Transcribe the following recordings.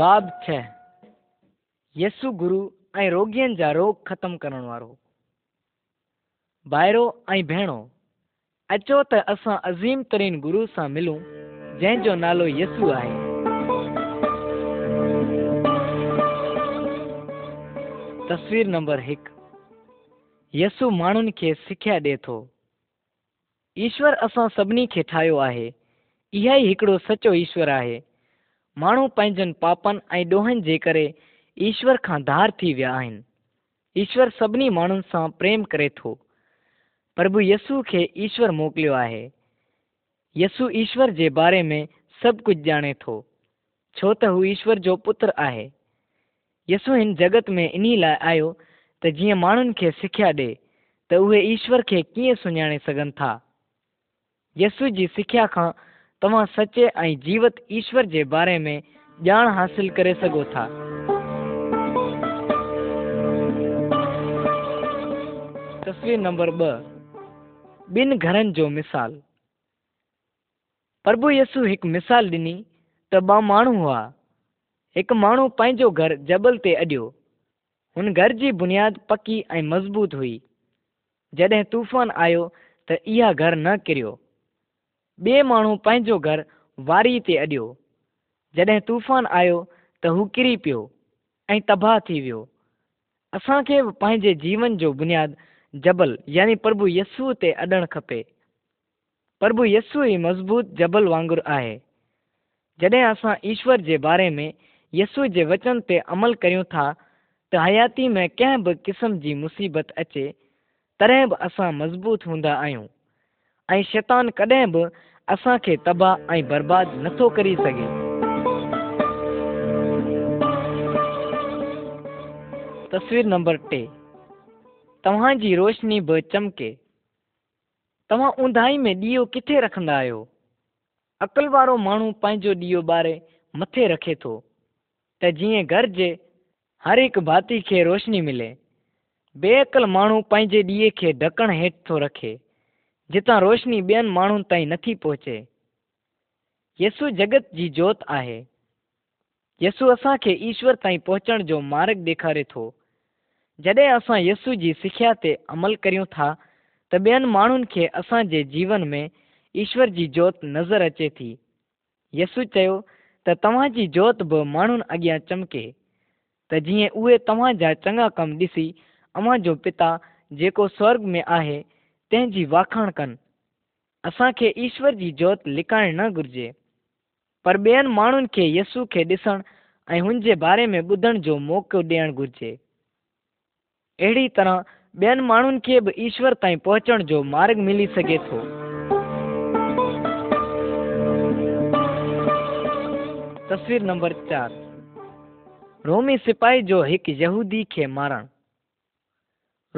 बाब छह यसु गुरु ऐं रोगियुनि जा रोग ख़तमु करण वारो। भाइरो ऐं भेणो, अचो त असां अज़ीम तरीन गुरु सां मिलूं, जंहिंजो नालो यसु आहे। तस्वीर नंबर हिकु। यसु माण्हुनि खे सिख्या ॾिए थो। ईश्वर असां सभिनी खे ठाहियो आहे। इहा ई हिकिड़ो सचो ईश्वर आहे। माण्हू पंहिंजनि पापनि ऐं ॾोहनि जे करे ईश्वर खां धार थी विया आहिनि। ईश्वर सभिनी माण्हुनि सां प्रेम करे थो। प्रभु यसू खे ईश्वर मोकिलियो आहे। यसू ईश्वर जे बारे में सभु कुझु ॼाणे थो। छो त हू ईश्वर जो पुत्र आहे। यसू हिन जगत में इन लाइ आयो त जीअं माण्हुनि खे सिख्या ॾिए त उहे ईश्वर खे कीअं सुञाणे सघनि था? यसू जी सिख्या खां तव्हां सचे ऐं जीवत ईश्वर जे बारे में ॼाण हासिल करे सघो था। तस्वीर नंबर ॿ, ॿिनि घरनि जो मिसाल। प्रभु यसू हिकु मिसाल ॾिनी त ॿ माण्हू हुआ। हिकु माण्हू पंहिंजो घर जबल ते अॾियो हुन घर जी बुनियाद पकी ऐं मज़बूत हुई। जॾहिं तूफ़ान आयो त इहा घर न किरियो। ॿिए माण्हू पंहिंजो घर वारी ते अॾियो जॾहिं तूफ़ान आयो त हू किरी पियो ऐं तबाह थी वियो असांखे बि पंहिंजे जीवन जो बुनियाद जबल यानी प्रभु यस्सूअ ते अॾणु खपे प्रभु यस्सू ई मज़बूत जबल वांगुरु आहे जॾहिं असां ईश्वर जे बारे में यस्सू जे वचन ते अमल करियूं था त हयाती में कंहिं बि क़िस्म जी मुसीबत अचे तॾहिं बि असां मज़बूत हूंदा आहियूं ऐं शैतान कॾहिं बि असांखे तबाह ऐं बर्बाद नथो करे सघे। तस्वीर नंबर टे। तव्हांजी रोशनी बि चमके। तव्हां ऊंदाही में ॾीओ किथे रखंदा आहियो? अक़ल वारो माण्हू पंहिंजो ॾीओ ॿारे मथे रखे थो। त जीअं घर जे हर हिकु भाती खे रोशनी मिले, बेअक़ल माण्हू पंहिंजे ॾीए खे ढकण हेठि थो रखे। जितां रोशनी ॿियनि माण्हुनि ताईं नथी पहुचे यसु जगत जी जोति आहे। यसु असांखे ईश्वर ताईं पहुचण जो मार्ग ॾेखारे थो। जॾहिं असां यसु जी सिख्या ते अमल करियूं था, त ॿियनि माण्हुनि खे असांजे जीवन में ईश्वर जी जोति नज़र अचे थी। यसु चयो त तव्हांजी जोति बि माण्हुनि अॻियाँ चमके। त जीअं उहे तव्हांजा चङा कम ॾिसी अव्हांजो पिता जेको स्वर्ग में आहे तंहिंजी वाखाण कनि। असांखे ईश्वर जी जोति लिकाइण न घुर्जे। पर ॿियनि माण्हुनि खे यसू खे ॾिसण ऐं हुन जे बारे में ॿुधण जो मौक़ो ॾियणु घुर्जे। अहिड़ी तरह, ॿियनि माण्हुनि खे बि ईश्वर ताईं पहुचण जो मार्ग मिली सघे थो। तस्वीर नंबर चार। रोमी सिपाही जो हिकु यहूदी खे मारणु।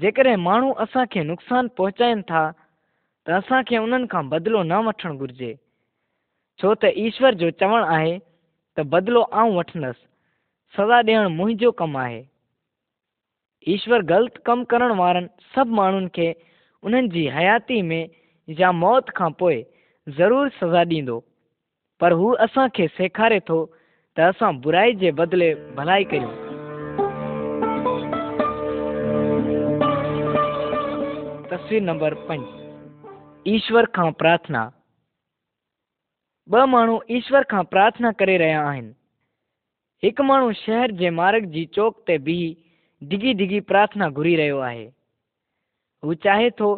जेकॾहिं माण्हू असांखे नुक़सानु पहुचाइनि था, त असांखे उन्हनि खां बदिलो न वठणु घुर्जे। छो त ईश्वर जो चवणु आहे त बदिलो आऊँ वठंदसि। सज़ा ॾियणु मुंहिंजो कमु आहे। ईश्वर ग़लति कमु करण वारनि सभु माण्हुनि खे उन्हनि जी हयाती में या मौत खां पोइ ज़रूरु सज़ा ॾींदो। पर हू असांखे सेखारे थो त असां बुराई जे बदिले भलाई कयूं तस्वीर नंबर पंज ईश्वर खां प्रार्थना। ॿ माण्हू ईश्वर खां प्रार्थना करे रहिया आहिनि। हिकु माण्हू शहर जे मार्ग जी चौक ते बीही डिगी डिगी प्रार्थना घुरी रहियो आहे। हू चाहे थो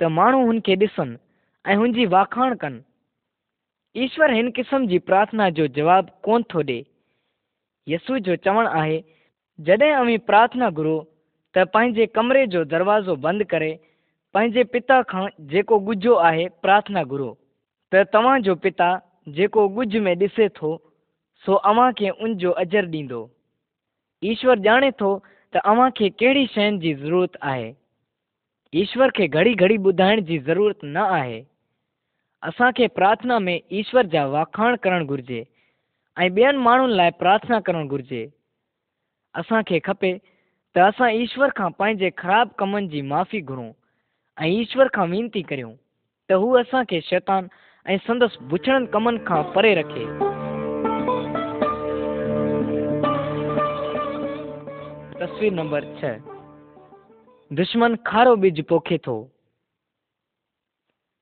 त माण्हू हुनखे ॾिसनि ऐं हुनजी वाखाण कनि। ईश्वर हिन क़िस्म जी प्रार्थना जो जवाबु कोन थो ॾिए। यसू जो चवणु आहे, जॾहिं अवी प्रार्थना घुरो, त पंहिंजे कमरे जो दरवाज़ो बंदि करे पंहिंजे पिता खां जेको ॻुझो आहे प्रार्थना घुरो। त तव्हांजो पिता जेको ॻुझ में ॾिसे थो, सो अव्हांखे उन जो अजर ॾींदो। ईश्वर ॼाणे थो त अव्हां खे कहिड़ी शयुनि जी ज़रूरत आहे। ईश्वर खे घड़ी घड़ी ॿुधाइण जी ज़रूरत न आहे। असांखे प्रार्थना में ईश्वर जा वाखाण करणु घुर्जे ऐं ॿियनि माण्हुनि लाइ प्रार्थना करणु घुर्जे। असांखे खपे त असां ईश्वर खां पंहिंजे ख़राबु कमनि जी माफ़ी घुरूं। ऐं ईश्वर खां वेनती करियूं त हू असांखे शैतान ऐं संदसि बुछड़नि कमनि खां परे रखे तस्वीर नंबर छह दुश्मन खारो बीज पोखे थो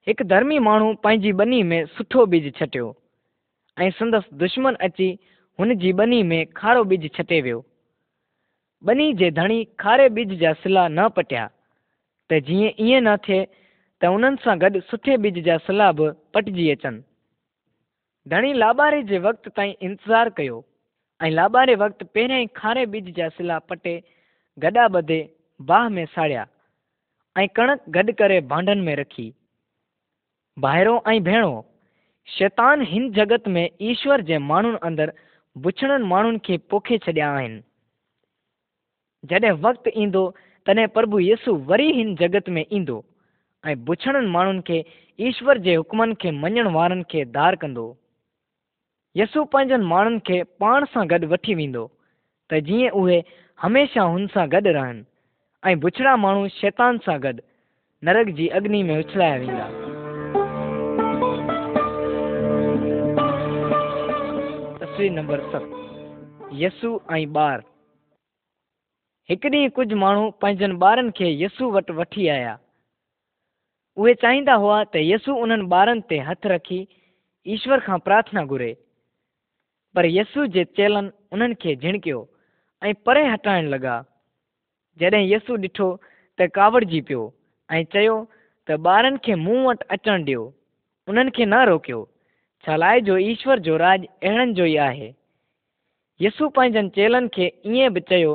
हिकु धर्मी माण्हू पंहिंजी ॿनी में सुठो बीज छटियो ऐं संदसि दुश्मन अची हुन जी ॿनी में खारो बीज छटे वियो ॿनी जे धणी खारे बीज जा सिला न पटिया त जीअं ईअं न थिए त उन्हनि सां गॾु सुठे बीज जा सिला बि पटिजी अचनि। धणी लाॿारे जे वक़्त ताईं इंतज़ारु कयो ऐं लाॿारे वक़्तु पहिरियाँ खारे बीज जा सिला पटे गॾा ॿधे बाहि में साड़िया ऐं कणक गॾु करे भांडनि में रखी। भाइरो ऐं भेणो, शैतान हिन जगत में ईश्वर जे माण्हुनि अंदरि बुछड़नि माण्हुनि खे पोखे छॾिया आहिनि। जॾहिं वक़्तु ईंदो तॾहिं प्रभु यसु वरी हिन जगत में ईंदो ऐं बुछड़नि माण्हुनि खे, ईश्वर जे हुकमनि खे मञण वारनि खे धार कंदो। यसु पंहिंजनि माण्हुनि खे पाण सां गॾु वठी वेंदो, त जीअं उहे हमेशह हुन सां गॾु रहनि ऐं बुछड़ा माण्हू शैतान सां गॾु नरक जी अग्नि में उछलाया वेंदा। तस्वीर नंबर सत यसु ऐं ॿार। हिकु ॾींहुं कुझु माण्हू पंहिंजनि ॿारनि खे यसु वटि वठी आया। उहे चाहींदा हुआ त यसु उन्हनि ॿारनि ते हथु रखी ईश्वर खां प्रार्थना घुरे। पर यसु जे चेलनि उन्हनि खे झिणकियो ऐं परे हटाइण लॻा जॾहिं यसु ॾिठो त कावड़जी पियो ऐं चयो त ॿारनि खे मूं वटि अचणु ॾियो। उन्हनि खे न रोकियो, छलाए जो ईश्वर जो राज अहिड़नि जो ई आहे। यसु पंहिंजनि चेलनि खे ईअं बि चयो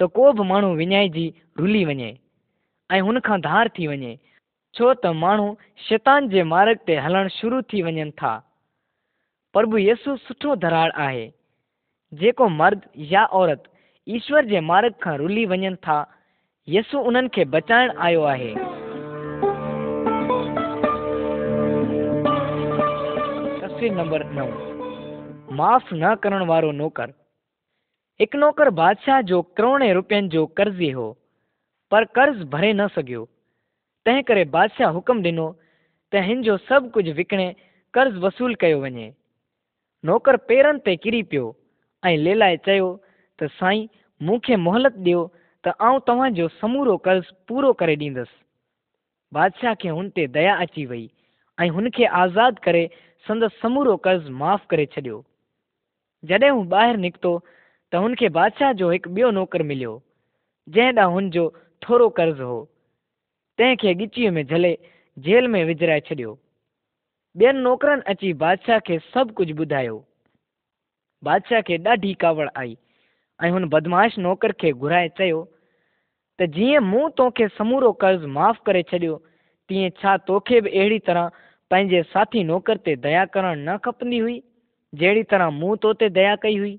त को बि माण्हू विञाइजी रुली वञे ऐं धार थी वञे। छो त माण्हू शैतान जे मार्ग ते हलणु शुरू थी वञनि था। प्रभु यसु सुठो दराड़ आहे। जेको मर्द या औरत ईश्वर जे मार्ग खां रुली वञनि था यसु उन्हनि खे बचाइण आयो आहे। तस्वीर नंबर नव माफ़ न करण वारो नौकर। हिकु नौकर बादशाह जो करोड़े रुपयनि जो कर्ज़ी हो, पर कर्ज़ भरे न सघियो तंहिं करे बादशाह हुकुम ॾिनो त हिन जो सभु कुझु विकिणे कर्ज़ वसूल कयो वञे। नौकर पेरनि ते किरी पियो, ऐं लेलाए चयो, त साईं, मूंखे मोहलत ॾियो त आउं तव्हांजो समूरो कर्ज़ पूरो करे ॾींदुसि बादशाह खे हुन ते दया अची वई, ऐं हुनखे आज़ादु करे संदसि समूरो कर्ज़ माफ़ करे छॾियो। जॾहिं हू ॿाहिरि निकितो त हुनखे बादशाह जो हिकु ॿियो नौकर मिलियो, जंहिं ॾांहुं हुनजो थोरो कर्ज़ु हो। तंहिंखे ॻिचीअ में झले जेल में विझराए छॾियो। ॿियनि नौकरनि अची बादशाह खे सभु कुझु ॿुधायो। बादशाह खे ॾाढी कावड़ आई ऐं हुन बदमाश नौकर खे घुराए चयो, त जीअं मूं तोखे समूरो कर्ज़ु माफ़ करे छॾियो, तीअं छा तोखे बि अहिड़ी तरह पंहिंजे साथी नौकर ते दया करणु न खपंदी हुई, जहिड़ी तरह मूं तो ते दया कई हुई?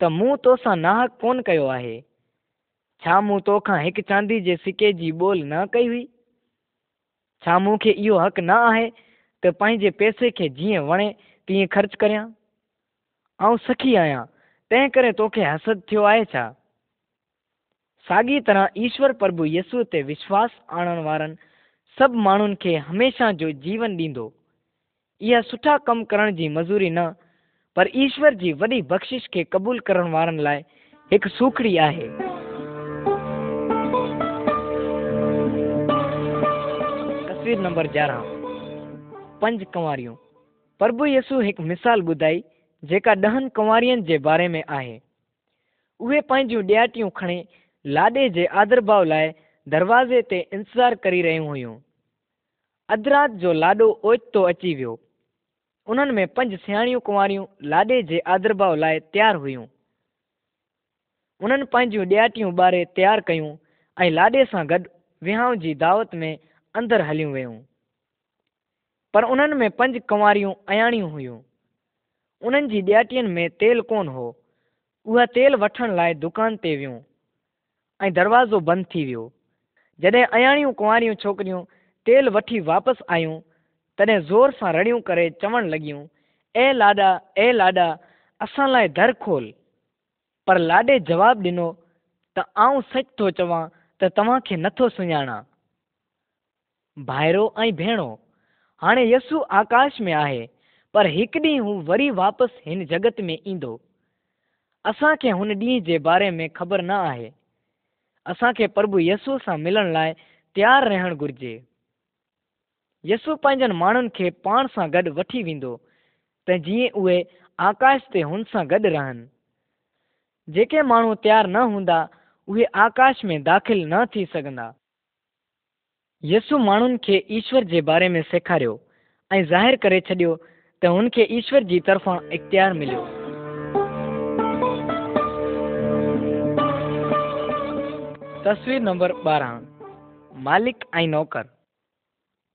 त मूं तोसां नाहक कोन कयो आहे। छा मूं तोखां हिकु चांदी जे सिके जी ॿोल न कई हुई? छा मूंखे इहो हक़ न आहे त पंहिंजे पैसे खे जीअं वणे, तीअं ख़र्चु करियाँ? आउं सखी आहियाँ, तंहिं करे तोखे हसद थियो आहे छा? साॻी तरह ईश्वर प्रभु यस्सूअ ते विश्वास आणण वारनि सभु माण्हुनि खे हमेशह जो जीवन ॾींदो। इहा सुठा कमु करण जी मज़ूरी न पर ईश्वर जी वॾी बख़्शिश खे क़बूल करण वारनि लाइ हिकु सूखड़ी आहे। तस्वीर नंबर यारहं पंज कंवारियूं। प्रभु यसु हिकु मिसाल ॿुधाई, जेका ॾहनि कंवारियुनि जे बारे में आहे। उहे पंहिंजूं ॾियाटियूं खणी लाॾे जे आदर भाव लाइ दरवाज़े ते इंतज़ारु करे रहियूं हुयूं। अधु जो लाॾो ओचितो अची वियो। उन्हनि में पंज सियाणियूं कुंवारियूं लाॾे जे आदर भाव लाइ तयारु हुयूं। उन्हनि पंहिंजूं ॾियाटियूं ॿारे तयारु कयूं ऐं लाॾे सां गॾु विहांव जी दावत में अंदरि हलियूं वियूं। पर उन्हनि में पंज कुंवारियूं अयाणियूं हुयूं। उन्हनि जी ॾियाटियुनि में तेल कोन हो। उहा तेल वठण लाइ दुकान ते वियूं ऐं दरवाज़ो बंदि थी वियो। जॾहिं अयाणियूं कुंवारियूं छोकिरियूं तेल वठी वापसि आयूं तॾहिं ज़ोर सां रड़ियूं करे चवणु लॻियूं ए लाॾा ए लाॾा, असां लाइ दर खोल पर लाॾे जवाबु ॾिनो, त आऊँ सच थो चवां त तव्हांखे नथो सुञाणा भाइरो ऐं भेणो, हाणे यसु आकाश में आहे, पर हिकु ॾींहुं हू वरी वापसि हिन जगत में ईंदो। असांखे हुन ॾींहं जे बारे में ख़बर न आहे। असांखे प्रभु यसू सां मिलण लाइ तयारु रहणु घुर्जे। यसु पंहिंजनि माण्हुनि खे पाण सां गॾु वठी वेंदो, त जीअं उहे आकाश ते हुन सां गॾु रहनि। जेके माण्हू तयारु न हूंदा, उहे आकाश में दाख़िल न थी सघंदा। यसु माण्हुनि खे ईश्वर जे बारे में सेखारियो ऐं ज़ाहिरु करे छॾियो त हुनखे ईश्वर जी तरफ़ां इख़्तियार मिलियो। तस्वीर नंबर ॿारहं मालिक ऐं नौकर।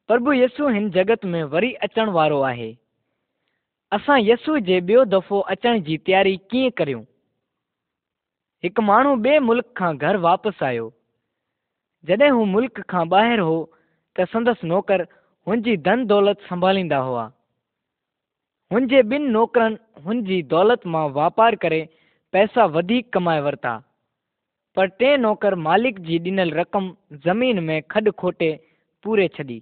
प्रभु यसु हिन जगत में वरी अचण वारो आहे। असां यसु जे ॿियो दफ़ो अचण जी तयारी कीअं करियूं? हिकु माण्हू ॿिए मुल्क खां घर वापसि आयो। जॾहिं हू मुल्क खां ॿाहिरि हो, त संदसि नौकर हुनजी धन दौलत संभालींदा हुआ। हुनजे ॿिनि नौकरनि दौलत माँ वापारु करे पैसा वधीक कमाए वरिता। पर टे नौकर मालिक जी ॾिनल रक़म ज़मीन में खॾु खोटे पूरे छॾी।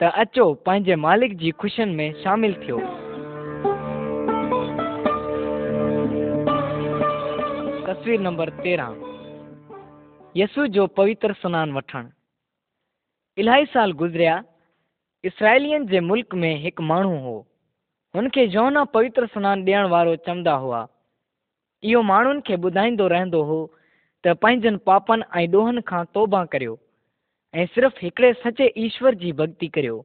त अचो, पंहिंजे मालिक जी ख़ुशियुनि में शामिलु थियो। तस्वीर नंबर तेरहं। यसु जो पवित्र सनानु वठणु। इलाही साल गुज़रिया इसराइलियनि जे मुल्क में हिकु माण्हू हो। हुनखे जौना पवित्र सनानु ॾियण वारो चवंदा हुआ, इहो माण्हुनि खे ॿुधाईंदो रहंदो हो त पंहिंजनि पापनि ऐं ॾोहनि खां तौबा करियो। ऐं सिर्फ़ु हिकिड़े सचे ईश्वर जी भक्ति करियो।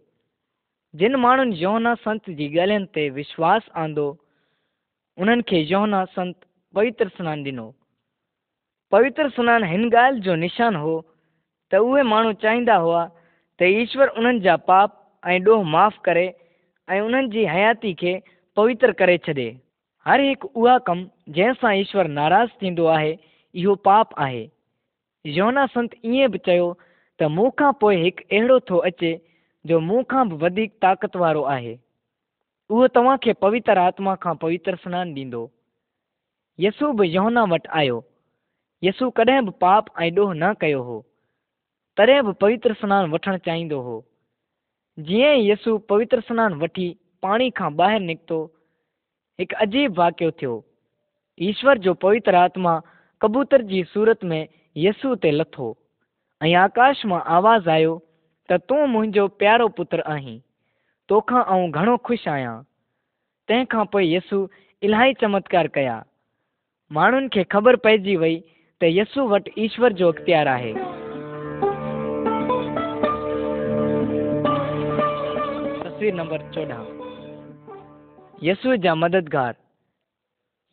जिन माण्हुनि योना संत जी ॻाल्हियुनि ते विश्वास आंदो, उन्हनि खे योना संत पवित्र सनानु ॾिनो। पवित्र सनानु हिन ॻाल्हि जो निशान हो त उहे माण्हू चाहींदा हुआ त ईश्वर उन्हनि जा पाप ऐं ॾोह माफ़ करे ऐं उन्हनि जी हयाती खे पवित्र करे छॾे। हर हिकु उहा कमु जंहिंसां ईश्वर नाराज़ थींदो आहे, इहो पाप आहे। योना संत ईअं बि चयो त मूं खां पोइ हिकु अहिड़ो थो अचे, जो मूं खां बि वधीक ताक़त वारो आहे। उहो तव्हांखे पवित्र आत्मा खां पवित्र सनानु ॾींदो। यसू बि योना वटि आयो। यसू कॾहिं बि पाप ऐं ॾोह न कयो हो। तॾहिं बि पवित्र सनानु वठणु चाहींदो हो। जीअं ई यसू पवित्र सनानु वठी पाणी खां ॿाहिरि निकितो, हिकु अजीब वाकियो थियो। ईश्वर जो पवित्र आत्मा कबूतर जी सूरत में यसू ते लथो। ऐं आकाश माँ आवाज़ आयो त तूं मुंहिंजो प्यारो पुत्र आहीं। तोखां आऊँ घणो ख़ुशि आहियाँ। तंहिंखां पोइ यसू इलाही चमत्कार कया। माण्हुनि खे ख़बर पइजी वई त यसू वटि ईश्वर जो अख़्तियार आहे। तस्वीर नंबर चोॾहं। यसू जा मददगार।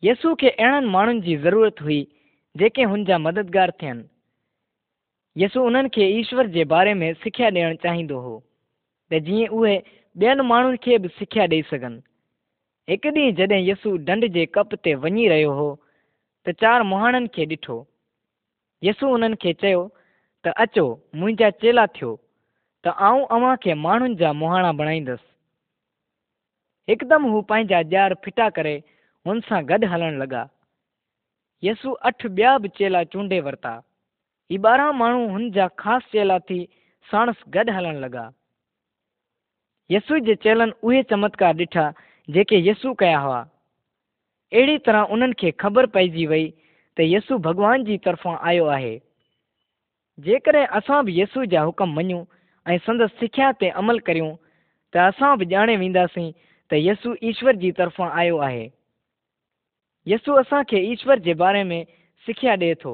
यसू खे अहिड़नि माण्हुनि जी ज़रूरत हुई जेके हुन जा मददगार थियनि। यसू उन्हनि खे ईश्वर जे बारे में सिख्या ॾियणु चाहींदो हो, त जीअं उहे ॿियनि माण्हुनि खे बि सिख्या ॾेई सघनि। हिकु ॾींहुं जॾहिं यसू डंड जे कप ते वञी रहियो हो, त चार मुहाणनि खे ॾिठो। यसू उन्हनि खे चयो, त अचो, मुंहिंजा चेला थियो, त आऊँ अव्हां खे माण्हुनि जा मुहाणा बणाईंदुसि। हिकदमि हू पंहिंजा ॼार फिटा करे हुन सां गॾु हलणु लॻा। यसू अठ ॿिया बि चेला चूंडे वरिता। ही ॿारहं माण्हू हुन जा ख़ासि चेला थी साणसि गॾु हलणु लॻा यसू जे चेलनि उहे चमत्कार ॾिठा, जेके यसू कया हुआ। अहिड़ी तरह उन्हनि खे ख़बर पइजी वई त यसू भॻवान जी तरफ़ां आयो आहे। जेकॾहिं असां बि यसू जा हुकम मञूं ऐं संदसि सिख्या ते अमल करियूं, त असां बि ॼाणे वेंदासीं त यसू ईश्वर जी तरफ़ां आयो आहे। यसू असांखे ईश्वर जे बारे में सिख्या ॾिए थो।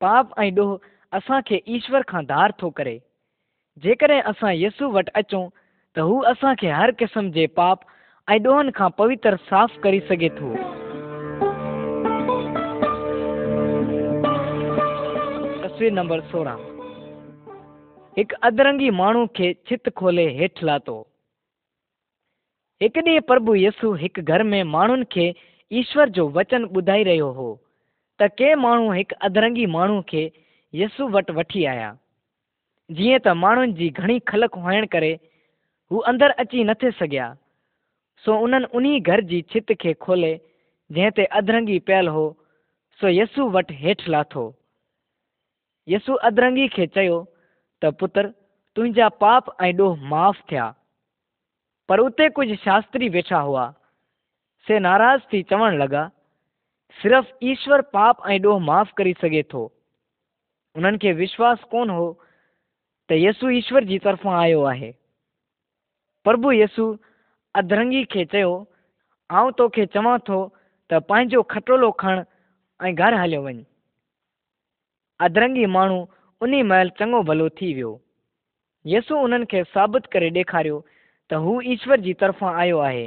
पाप ऐं ॾोह असांखे ईश्वर खां धार थो करे। जेकॾहिं असां यसू वटि अचूं, त हू असांखे हर क़िस्म जे पाप ऐं ॾोहनि खां पवित्र साफ़ करे सघे थो। तस्वीर नंबर सोरहं। हिकु अदरंगी माण्हू खे छित खोले हेठि लातो हिकु ॾींहुं प्रभु यसू हिकु घर में माण्हुनि खे ईश्वर जो वचन ॿुधाई रहियो हो। त के माण्हू हिकु अदरंगी माण्हू खे यसू वटि वठी आया? जीअं त माण्हुनि जी घणी खलक हुअण करे हू अंदरि अची नथे सघिया, सो उन्हनि उन घर जी छित खे खोले, जंहिं ते अदरंगी पियल हो, सो यसू वटि हेठि लाथो। यसू अदरंगी खे चयो, त पुत्र, तुंहिंजा पाप ऐं ॾोह माफ़ थिया, पर उते कुझु शास्त्री वेठा हुआ। से नाराज़ थी चवणु लॻा सिर्फ़ु ईश्वर पाप ऐं ॾोह माफ़ करे सघे थो। उन्हनि खे विश्वास कोन हो त यसू ईश्वर जी तरफ़ां आयो आहे। प्रभु यसू अधरंगी खे चयो आउं तोखे चवां थो त पंहिंजो खटोलो खण ऐं घरु हलियो वञ। अधरंगी माण्हू उन महिल चङो भलो थी वियो। यसू उन्हनि खे साबित करे ॾेखारियो त हू ईश्वर जी तरफ़ां आयो आहे।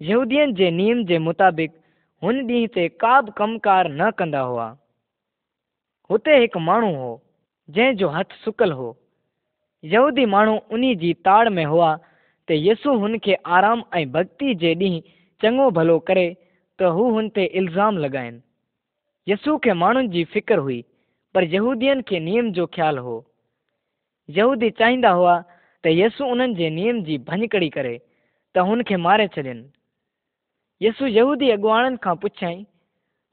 यहूदियुनि जे नियम जे मुताबिक़ हुन ॾींहं ते का बि कमकार न कंदा हुआ। हुते हिकु माण्हू हो जंहिंजो हथु सुकल हो। यहूदी माण्हू उन जी ताड़ में हुआ त यसु हुन खे आराम ऐं भक्ति जे ॾींहुं चङो भलो करे त हू हुन ते इल्ज़ाम लॻाइनि। यसू खे माण्हुनि जी फिकर हुई, पर यहूदियुनि खे नियम जो ख़्यालु हो। यहूदी चाहींदा हुआ त यसु उन्हनि जे नियम जी भञकड़ी करे त हुन खे मारे छॾनि यसु यहूदी अॻुवाणनि खां पुछियईं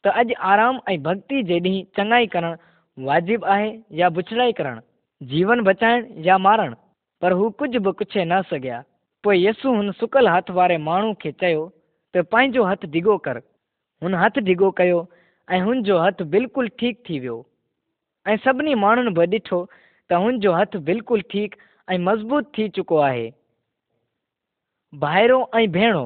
त अॼु आराम ऐं भक्ति जे ॾींहुं चङाई करणु वाजिबु आहे या बुछड़ाई करणु, जीवन बचाइण या मारणु? पर हू कुझु बि पुछे न सघिया। पोइ यसु हुन सुकल हथ वारे माण्हू खे चयो, त पंहिंजो हथु डिघो कर। हुन हथु डिघो कयो ऐं हुनजो हथु बिल्कुलु ठीकु थी वियो। ऐं सभिनी माण्हुनि बि ॾिठो त हुनजो हथु बिल्कुलु ठीकु ऐं मज़बूत थी चुको आहे। भाइरो ऐं भेणो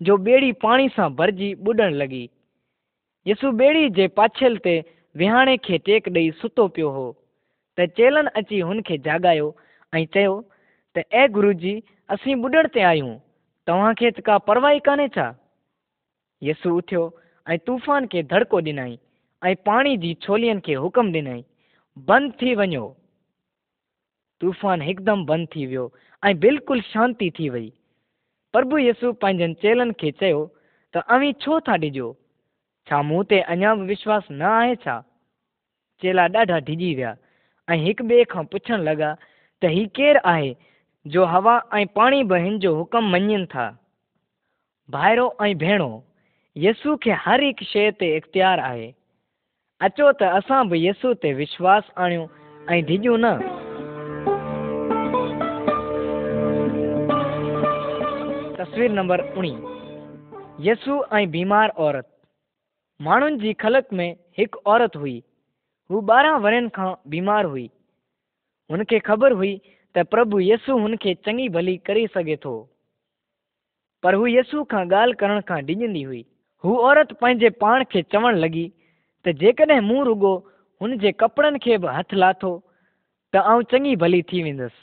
जो ॿेड़ी पाणी सां भरिजी ॿुॾणु लॻी यसु ॿेड़ी जे पाछेल ते विहाणे खे टेक ॾेई सुतो पियो हो त चेलनि अची हुन खे जाॻायो ऐं चयो त ए गुरू जी असीं ॿुॾण ते आहियूं तव्हांखे त का परवाही कान्हे छा यसु उथियो ऐं तूफ़ान खे धड़को ॾिनई ऐं पाणी जी छोलियुनि खे हुकम ॾिनई बंदि थी वञो तूफ़ान हिकदमि बंदि थी वियो ऐं बिल्कुलु शांती थी वई प्रभु यसु पंहिंजनि चेलनि खे चयो त अवी छो था ॾिजो छा मूं ते अञा बि विश्वास न आहे छा चेला ॾाढा डिॼी विया ऐं हिक ॿिए खां पुछणु लॻा त ही केरु आहे जो हवा ऐं पाणी बि हिन जो हुकम मञनि था भाइरो ऐं भेणो यसू खे हर हिकु शइ ते इख़्तियार आहे अचो त असां बि यसू ते विश्वास आणियूं ऐं डिॼूं न तस्वीर नंबर उणिवीह यसू ऐं बीमार औरत। माण्हुनि जी ख़लक में हिकु औरत हुई। हू ॿारहं वरनि खां बीमार हुई। हुनखे ख़बर हुई त प्रभु यसु हुनखे चङी भली करे सघे थो। पर हू यसू खां ॻाल्हि करण खां डिॼंदी हुई। हू औरत पंहिंजे पाण खे चवणु लॻी त जेकॾहिं मूं रुगो हुन जे कपिड़नि खे बि हथु लाथो, त आउं चङी भली थी वेंदसि।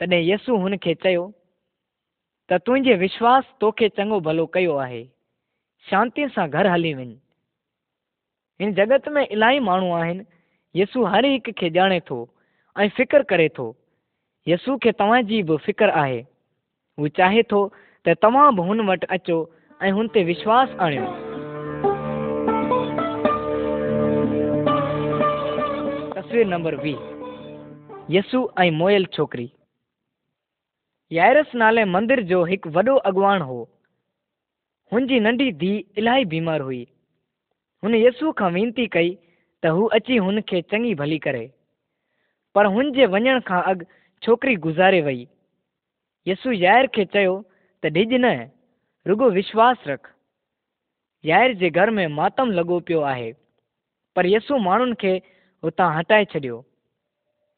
तॾहिं यसू हुन खे चयो, त तुंहिंजे विश्वास तोखे चङो भलो कयो आहे। शांतीअ सां घर हली वञ हिन जगत में इलाही माण्हू आहिनि यसू हर हिक खे ॼाणे थो ऐं फ़िकर करे थो। यसू खे तव्हांजी बि फ़िकर आहे। हू चाहे थो त तव्हां बि हुन वटि अचो ऐं हुन ते विश्वास आणियो। तस्वीर नंबर वीह। यसू ऐं मोयल छोकिरी। यारस नाले मंदर जो हिकु वॾो अॻुवाण हो। हुनजी नंढी धीउ इलाही बीमार हुई। हुन यसू खां वेनती कई त अची खे चङी भली करे। पर हुन जे वञण खां अॻु गुज़ारे वई। यसू यार त डिॼ न रुगो विश्वास रख। यार जे घर में मातम लॻो पियो आहे, पर यसू माण्हुनि खे हुतां हटाए छॾियो।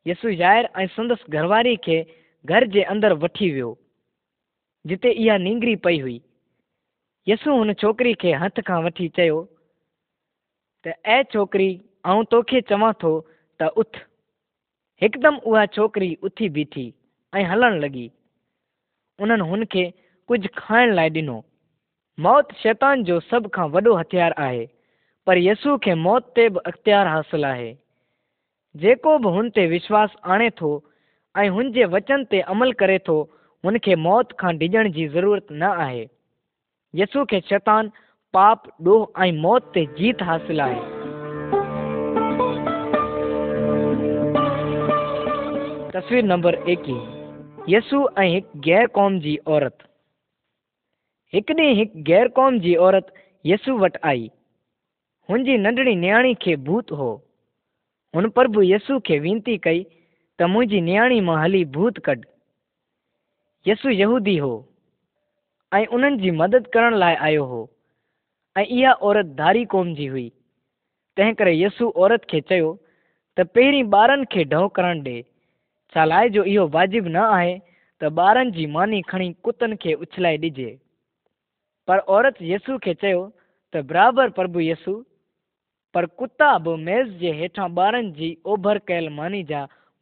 यसू यार ऐं संदसि घरवारी खे घर जे अंदरि वठी वियो, जिते इहा नींगरी पई हुई। यसू हुन छोकिरी खे हथ खां वठी चयो, त ऐं छोकिरी, आऊँ तोखे चवां थो त उथ हिकदमि उहा छोकिरी उथी बीठी ऐं हलणु लॻी उन्हनि हुन खे कुझु खाइण लाइ ॾिनो। मौत शैतान जो सभ खां वॾो हथियार आहे, पर यसू खे मौत ते बि अख़्तियार हासिलु आहे। जेको बि हुन ते विश्वास आणे थो ऐं हुन जे वचन ते अमल करे थो, हुन खे मौत खां डिॼण जी ज़रूरत न आहे। यसू खे शैतान पाप, ॾोह ऐं मौत ते जीत हासिल आहे। तस्वीर नंबर एकवीह। यसू ऐं हिकु गैर क़ौम जी औरत। हिकु ॾींहुं हिकु गैर क़ौम जी औरत यसू वटि आई। हुन जी नंढड़ी नियाणी खे भूत हो। हुन प्रभु यसू खे वेनती कई त मुंहिंजी नियाणी माँ हली भूत कढ यसू यहूदी हो ऐं उन्हनि जी मदद करण लाइ आयो हो ऐं इहा औरत धारी क़ौम जी हुई तंहिं करे यसू औरत खे चयो त पहिरीं ॿारनि खे ढव करणु ॾे छा जो इहो वाजिबु न आहे त ॿारनि जी मानी खणी कुतनि खे उछलाए ॾिजे पर औरत यसू खे चयो त बराबरि प्रभु यसू पर कुता बि मेज़ जे हेठां ॿारनि जी ओभर कयल मानी जा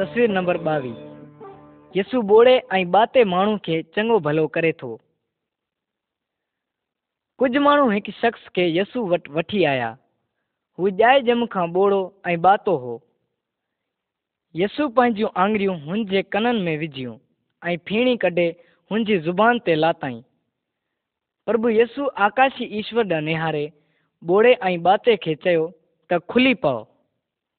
तस्वीर नंबर ॿावीह यसू ॿोड़े ऐं ॿाते माण्हू खे चङो भलो करे थो। कुझु माण्हू हिकु शख़्स खे यसू वटि वठी आया। हू ॼाए ॼम खां ॿोड़ो ऐं ॿातो हो। यसू पंहिंजूं आङरियूं हुन जे कननि में विझियूं ऐं फीणी कढे हुन ज़ुबान ते लाताईं। प्रभु यसू आकाशी ईश्वर ॾांहुं निहारे ॿोड़े ऐं ॿाते खे चयो त खुली पओ।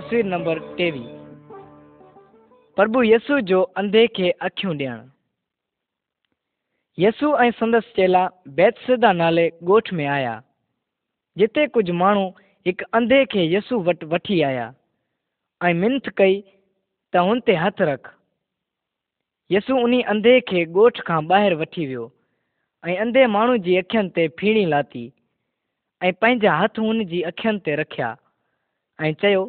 तस्वीर नंबर टेवीह प्रभु यसू जो अंधे खे अखियूं ॾियणु। यसू ऐं संदसि चेला बैतसदा नाले ॻोठ में आया, जिते कुझु माण्हू हिकु अंधे खे यसू वटि वठी आया ऐं मिंथ कई त हुन ते हथु रख। यसू उन अंधे खे ॻोठ खां ॿाहिरि वठी वियो ऐं अंधे माण्हू जी अखियुनि ते फीणी लाती ऐं पंहिंजा हथ हुन जी अखियुनि ते रखिया ऐं चयो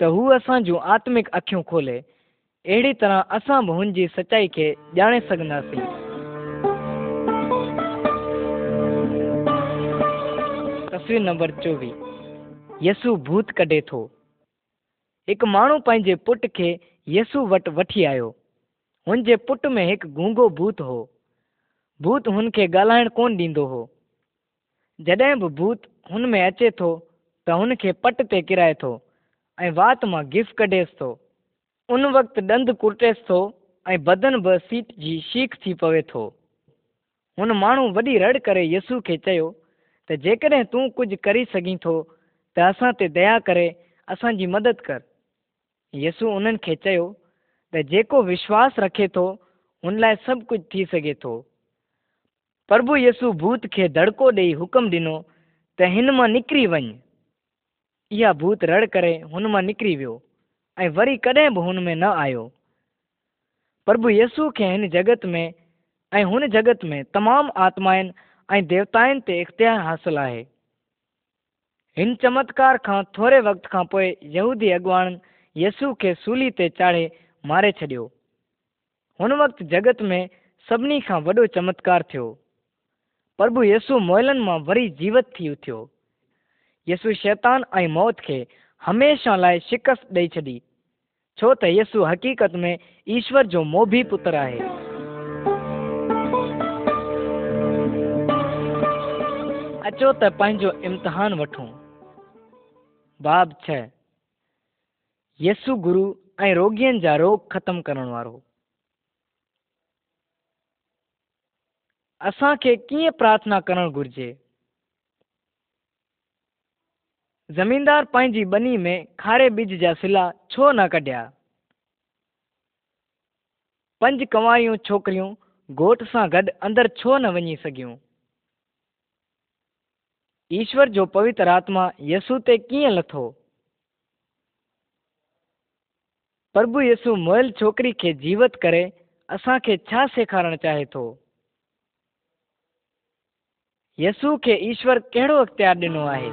त हू असां जूं आत्मिक अखियूं खोले, अहिड़ी तरह असां बि हुन जी सचाई खे ॼाणे सघंदासीं। तस्वीर नंबर चोवीह। यसू भूत कढे थो। हिकु माण्हू पंहिंजे पुट खे यसू वटि वठी आयो। हुनजे पुट में हिकु गूंगो भूत हो। भूत हुनखे ॻाल्हाइणु कोन ॾींदो हो। जॾहिं बि भूत हुन में अचे थो, त हुनखे पट ते किराए थो। ऐं वात माँ गिफ़ कढेसि थो। उन वक़्तु ॾंद कुटेसि थो ऐं बदन बि सीट जी शीख थी पवे थो। हुन माण्हू वॾी रड़ करे यसू खे चयो, त जेकॾहिं तूं कुझु करे सघीं थो, त असां ते दया करे असांजी मदद कर। यसू उन्हनि खे चयो, त जेको विश्वास रखे थो, हुन लाइ सभु कुझु थी सघे थो। प्रभु यसू भूत खे दड़को ॾेई हुकुम ॾिनो, त हिन माँ निकिरी वञ। इहा भूत रड़ करे हुन माँ निकिरी वियो ऐं वरी कॾहिं बि हुन में न आयो। प्रभु यसू खे हिन जगत में ऐं हुन जगत में तमामु आत्माउनि ऐं देवताउनि ते इख़्तियार हासिलु आहे। हिन चमत्कार खां थोरे वक़्त खां पोइ यहूदी अॻुवाणनि यसू खे सूली ते चाढ़े मारे छॾियो। हुन वक़्तु जगत में सभिनी खां वॾो चमत्कार थियो। प्रभु यसू मोइलनि माँ वरी जीवत थी उथियो। यसू शैतान ऐं मौत खे हमेशह लाइ शिकस्त ॾेई छॾी छो त यसू हक़ीक़त में ईश्वर जो मोभी पुत्र आहे। अचो त पंहिंजो इम्तिहान वठूं। बाब छह यसु गुरु ऐं रोगियुनि जा रोग ख़तमु करण वारो। असांखे कीअं प्रार्थना करणु घुर्जे? ज़मीनदार पंहिंजी ॿनी में खारे ॿिज जा सिला छो न कढिया? पंज कंवारियूं छोकिरियूं घोट सां गॾु अंदरि छो न वञी सघियूं? ईश्वर जो पवित्र आत्मा यसू ते कीअं लथो? प्रभु यसू मुयल छोकिरी खे जीवत करे असांखे छा सेखारणु चाहे थो? यसू खे ईश्वर कहिड़ो अख़्तियार ॾिनो आहे?